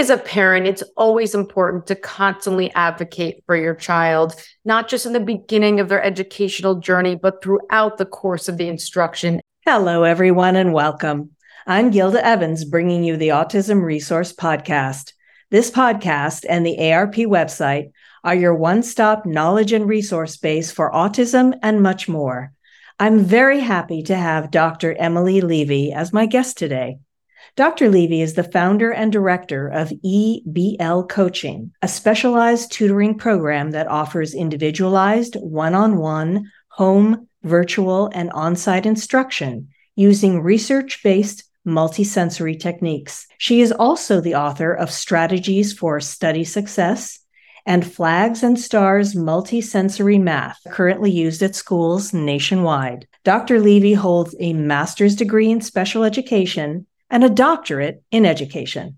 As a parent, it's always important to constantly advocate for your child, not just in the beginning of their educational journey, but throughout the course of the instruction. Hello, everyone, and welcome. I'm Gilda Evans, bringing you the Autism Resource Podcast. This podcast and the ARP website are your one stop knowledge and resource base for autism and much more. I'm very happy to have Dr. Emily Levy as my guest today. Dr. Levy is the founder and director of EBL Coaching, a specialized tutoring program that offers individualized, one on one, home, virtual, and on site instruction using research based multisensory techniques. She is also the author of Strategies for Study Success and Flags and Stars Multisensory Math, currently used at schools nationwide. Dr. Levy holds a master's degree in special education and a doctorate in education.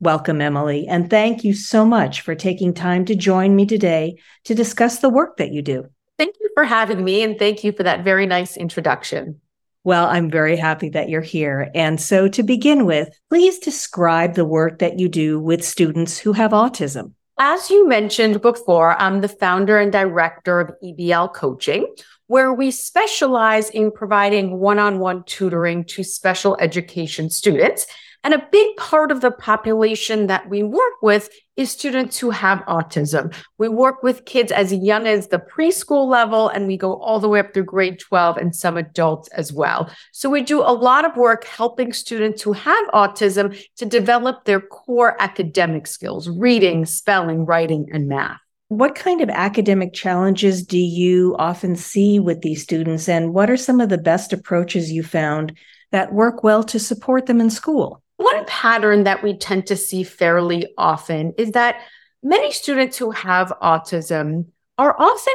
Welcome, Emily, and thank you so much for taking time to join me today to discuss the work that you do. Thank you for having me, and thank you for that very nice introduction. Well, I'm very happy that you're here. And so, to begin with, please describe the work that you do with students who have autism. As you mentioned before, I'm the founder and director of EBL Coaching, where we specialize in providing one on one tutoring to special education students. And a big part of the population that we work with is students who have autism. We work with kids as young as the preschool level, and we go all the way up through grade 12 and some adults as well. So we do a lot of work helping students who have autism to develop their core academic skills reading, spelling, writing, and math. What kind of academic challenges do you often see with these students, and what are some of the best approaches you found that work well to support them in school? Pattern that we tend to see fairly often is that many students who have autism are often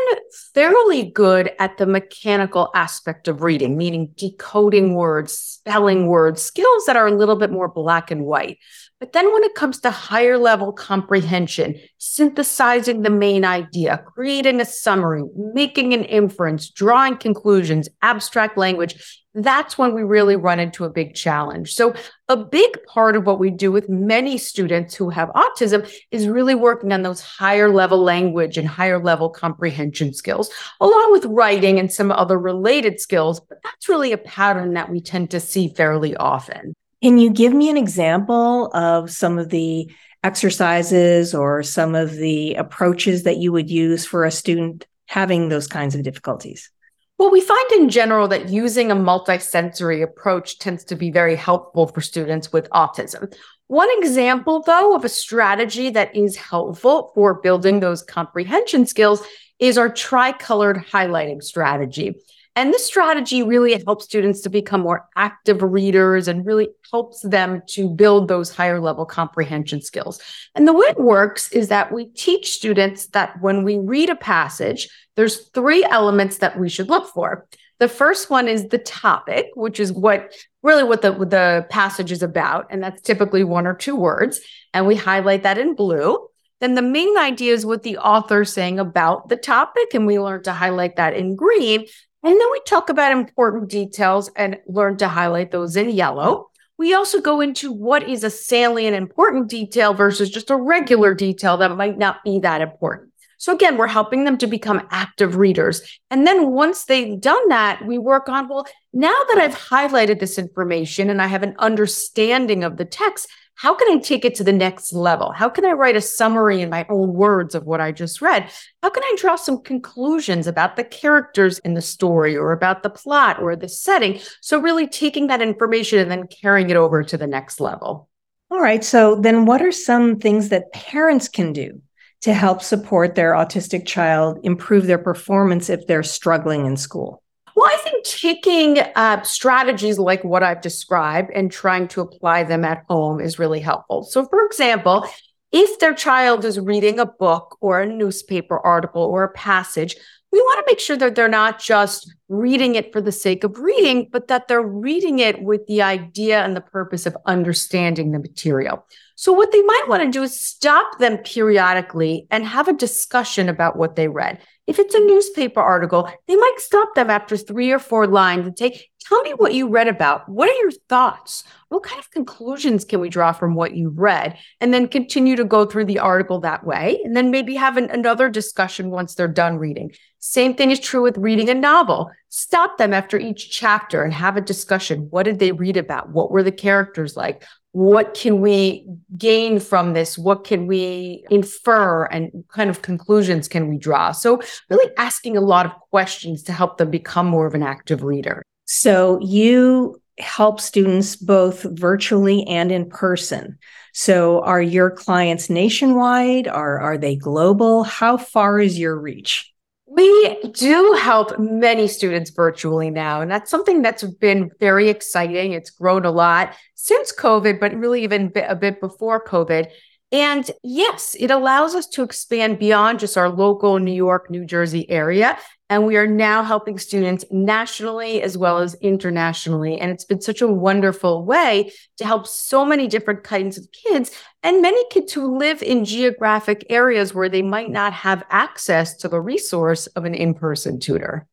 fairly good at the mechanical aspect of reading, meaning decoding words, spelling words, skills that are a little bit more black and white. But then when it comes to higher level comprehension, synthesizing the main idea, creating a summary, making an inference, drawing conclusions, abstract language, that's when we really run into a big challenge. So, a big part of what we do with many students who have autism is really working on those higher level language and higher level comprehension skills, along with writing and some other related skills. But that's really a pattern that we tend to see fairly often. Can you give me an example of some of the exercises or some of the approaches that you would use for a student having those kinds of difficulties? Well, we find in general that using a multisensory approach tends to be very helpful for students with autism. One example, though, of a strategy that is helpful for building those comprehension skills is our tricolored highlighting strategy. And this strategy really helps students to become more active readers and really helps them to build those higher level comprehension skills. And the way it works is that we teach students that when we read a passage, there's three elements that we should look for. The first one is the topic, which is what really what the, the passage is about. And that's typically one or two words. And we highlight that in blue. Then the main idea is what the author is saying about the topic. And we learn to highlight that in green. And then we talk about important details and learn to highlight those in yellow. We also go into what is a salient important detail versus just a regular detail that might not be that important. So again, we're helping them to become active readers. And then once they've done that, we work on, well, now that I've highlighted this information and I have an understanding of the text, how can I take it to the next level? How can I write a summary in my own words of what I just read? How can I draw some conclusions about the characters in the story or about the plot or the setting? So, really taking that information and then carrying it over to the next level. All right. So, then what are some things that parents can do to help support their autistic child improve their performance if they're struggling in school? Well, I think taking uh, strategies like what I've described and trying to apply them at home is really helpful. So, for example, if their child is reading a book or a newspaper article or a passage, we want to make sure that they're not just reading it for the sake of reading, but that they're reading it with the idea and the purpose of understanding the material. So, what they might want to do is stop them periodically and have a discussion about what they read. If it's a newspaper article, they might stop them after three or four lines and say, Tell me what you read about. What are your thoughts? What kind of conclusions can we draw from what you read? And then continue to go through the article that way. And then maybe have an, another discussion once they're done reading. Same thing is true with reading a novel. Stop them after each chapter and have a discussion. What did they read about? What were the characters like? what can we gain from this? What can we infer and kind of conclusions can we draw? So, really asking a lot of questions to help them become more of an active reader. So, you help students both virtually and in person. So, are your clients nationwide? Are, are they global? How far is your reach? We do help many students virtually now, and that's something that's been very exciting. It's grown a lot since COVID, but really even a bit before COVID. And yes, it allows us to expand beyond just our local New York, New Jersey area. And we are now helping students nationally as well as internationally. And it's been such a wonderful way to help so many different kinds of kids and many kids who live in geographic areas where they might not have access to the resource of an in person tutor.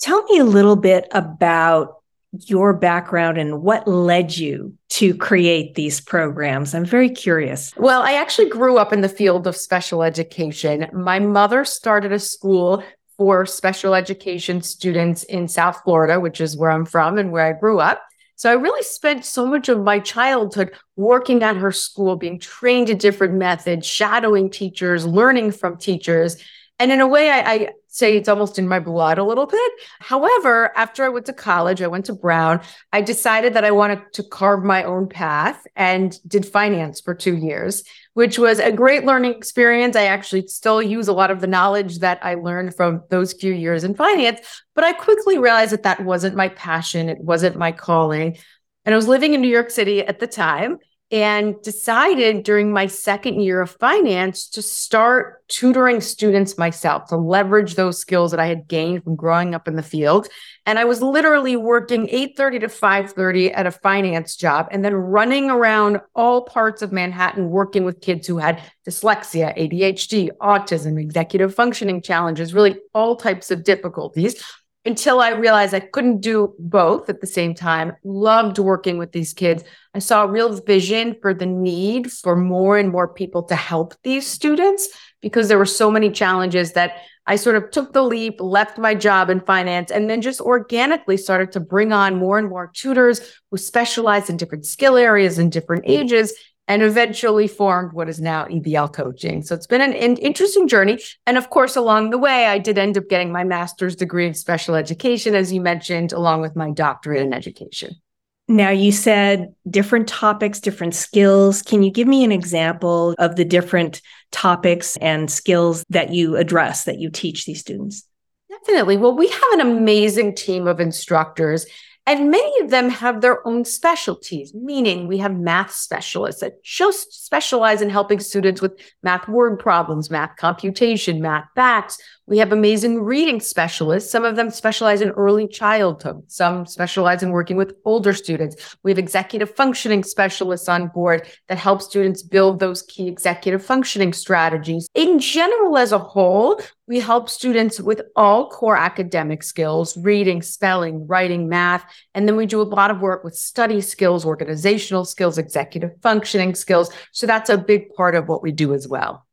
Tell me a little bit about your background and what led you to create these programs? I'm very curious. Well, I actually grew up in the field of special education. My mother started a school for special education students in South Florida, which is where I'm from and where I grew up. So I really spent so much of my childhood working at her school, being trained in different methods, shadowing teachers, learning from teachers. And in a way, I, I, say it's almost in my blood a little bit. However, after I went to college, I went to Brown, I decided that I wanted to carve my own path and did finance for two years, which was a great learning experience. I actually still use a lot of the knowledge that I learned from those few years in finance, but I quickly realized that that wasn't my passion. It wasn't my calling. And I was living in New York City at the time and decided during my second year of finance to start tutoring students myself to leverage those skills that I had gained from growing up in the field. And I was literally working 8:30 to 5:30 at a finance job and then running around all parts of Manhattan working with kids who had dyslexia, ADHD, autism, executive functioning challenges, really all types of difficulties until I realized I couldn't do both at the same time. Loved working with these kids. I saw a real vision for the need for more and more people to help these students because there were so many challenges that I sort of took the leap, left my job in finance, and then just organically started to bring on more and more tutors who specialize in different skill areas and different ages and eventually formed what is now EBL coaching. So it's been an, an, interesting journey. And of course, along the way, I did end up getting my master's degree in special education, as you mentioned, along with my doctorate in education. Now, you said different topics, different skills. Can you give me an example of the different topics and skills that you address, that you teach these students? Definitely. Well, we have an amazing team of instructors and many of them have their own specialties, meaning we have math specialists that just specialize in helping students with math word problems, math computation, math facts. We have amazing reading specialists. Some of them specialize in early childhood. Some specialize in working with older students. We have executive functioning specialists on board that help students build those key executive functioning strategies. In general, as a whole, we help students with all core academic skills, reading, spelling, writing, math. And then we do a lot of work with study skills, organizational skills, executive functioning skills. So that's a big part of what we do as well.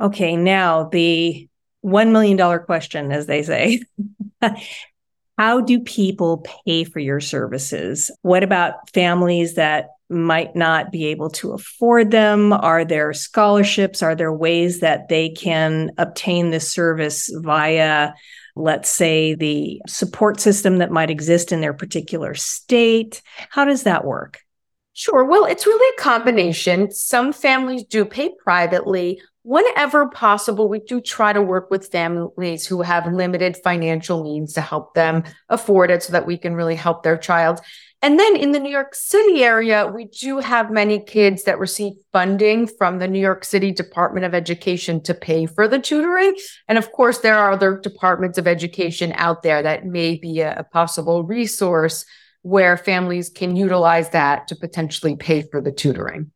Okay. Now the $1 million question, as they say. How do people pay for your services? What about families that might not be able to afford them? Are there scholarships? Are there ways that they can obtain this service via, let's say, the support system that might exist in their particular state? How does that work? Sure. Well, it's really a combination. Some families do pay privately whenever possible, we do try to work with families who have limited financial means to help them afford it so that we can really help their child. And then in the New York City area, we do have many kids that receive funding from the New York City Department of Education to pay for the tutoring. And of course, there are other departments of education out there that may be a, a possible resource where families can utilize that to potentially pay for the tutoring.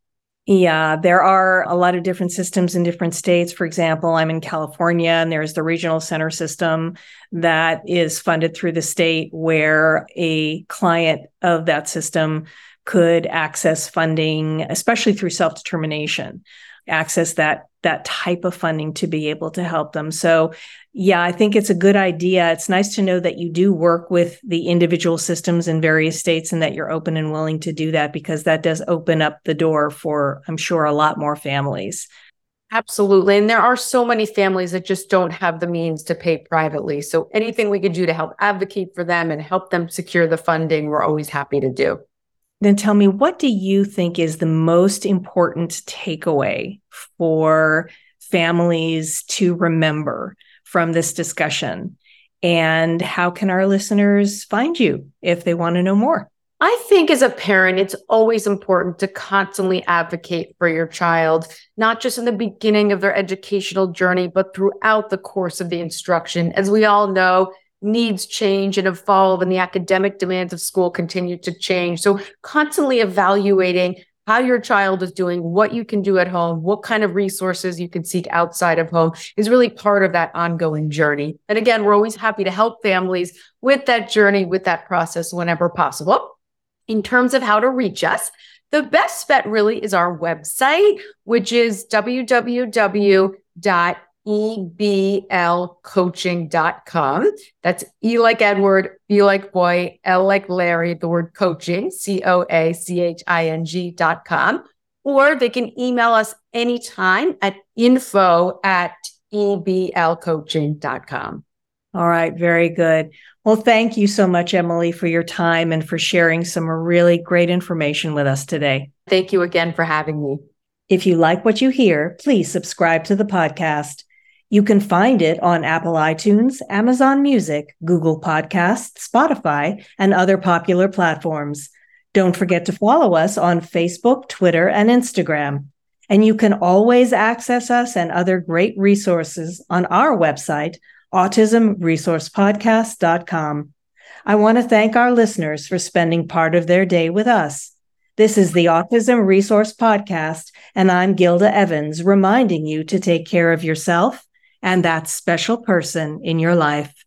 Yeah, there are a lot of different systems in different states. For example, I'm in California and there's the regional center system that is funded through the state where a client of that system could access funding, especially through self determination, access that that type of funding to be able to help them. So, yeah, I think it's a good idea. It's nice to know that you do work with the individual systems in various states and that you're open and willing to do that because that does open up the door for, I'm sure, a lot more families. Absolutely. And there are so many families that just don't have the means to pay privately. So anything we could do to help advocate for them and help them secure the funding, we're always happy to do. Then tell me, what do you think is the most important takeaway for families to remember from this discussion? And how can our listeners find you if they want to know more? I think as a parent, it's always important to constantly advocate for your child, not just in the beginning of their educational journey, but throughout the course of the instruction. As we all know, needs change and evolve and the academic demands of school continue to change. So constantly evaluating how your child is doing, what you can do at home, what kind of resources you can seek outside of home is really part of that ongoing journey. And again, we're always happy to help families with that journey, with that process whenever possible. In terms of how to reach us, the best bet really is our website, which is www eblcoaching.com. That's E like Edward, B like boy, L like Larry, the word coaching, C O A C H I N G.com. Or they can email us anytime at info at eblcoaching.com. All right, very good. Well, thank you so much, Emily, for your time and for sharing some really great information with us today. Thank you again for having me. If you like what you hear, please subscribe to the podcast. You can find it on Apple iTunes, Amazon Music, Google Podcasts, Spotify, and other popular platforms. Don't forget to follow us on Facebook, Twitter, and Instagram. And you can always access us and other great resources on our website, autismresourcepodcast.com. I want to thank our listeners for spending part of their day with us. This is the Autism Resource Podcast, and I'm Gilda Evans, reminding you to take care of yourself and that special person in your life.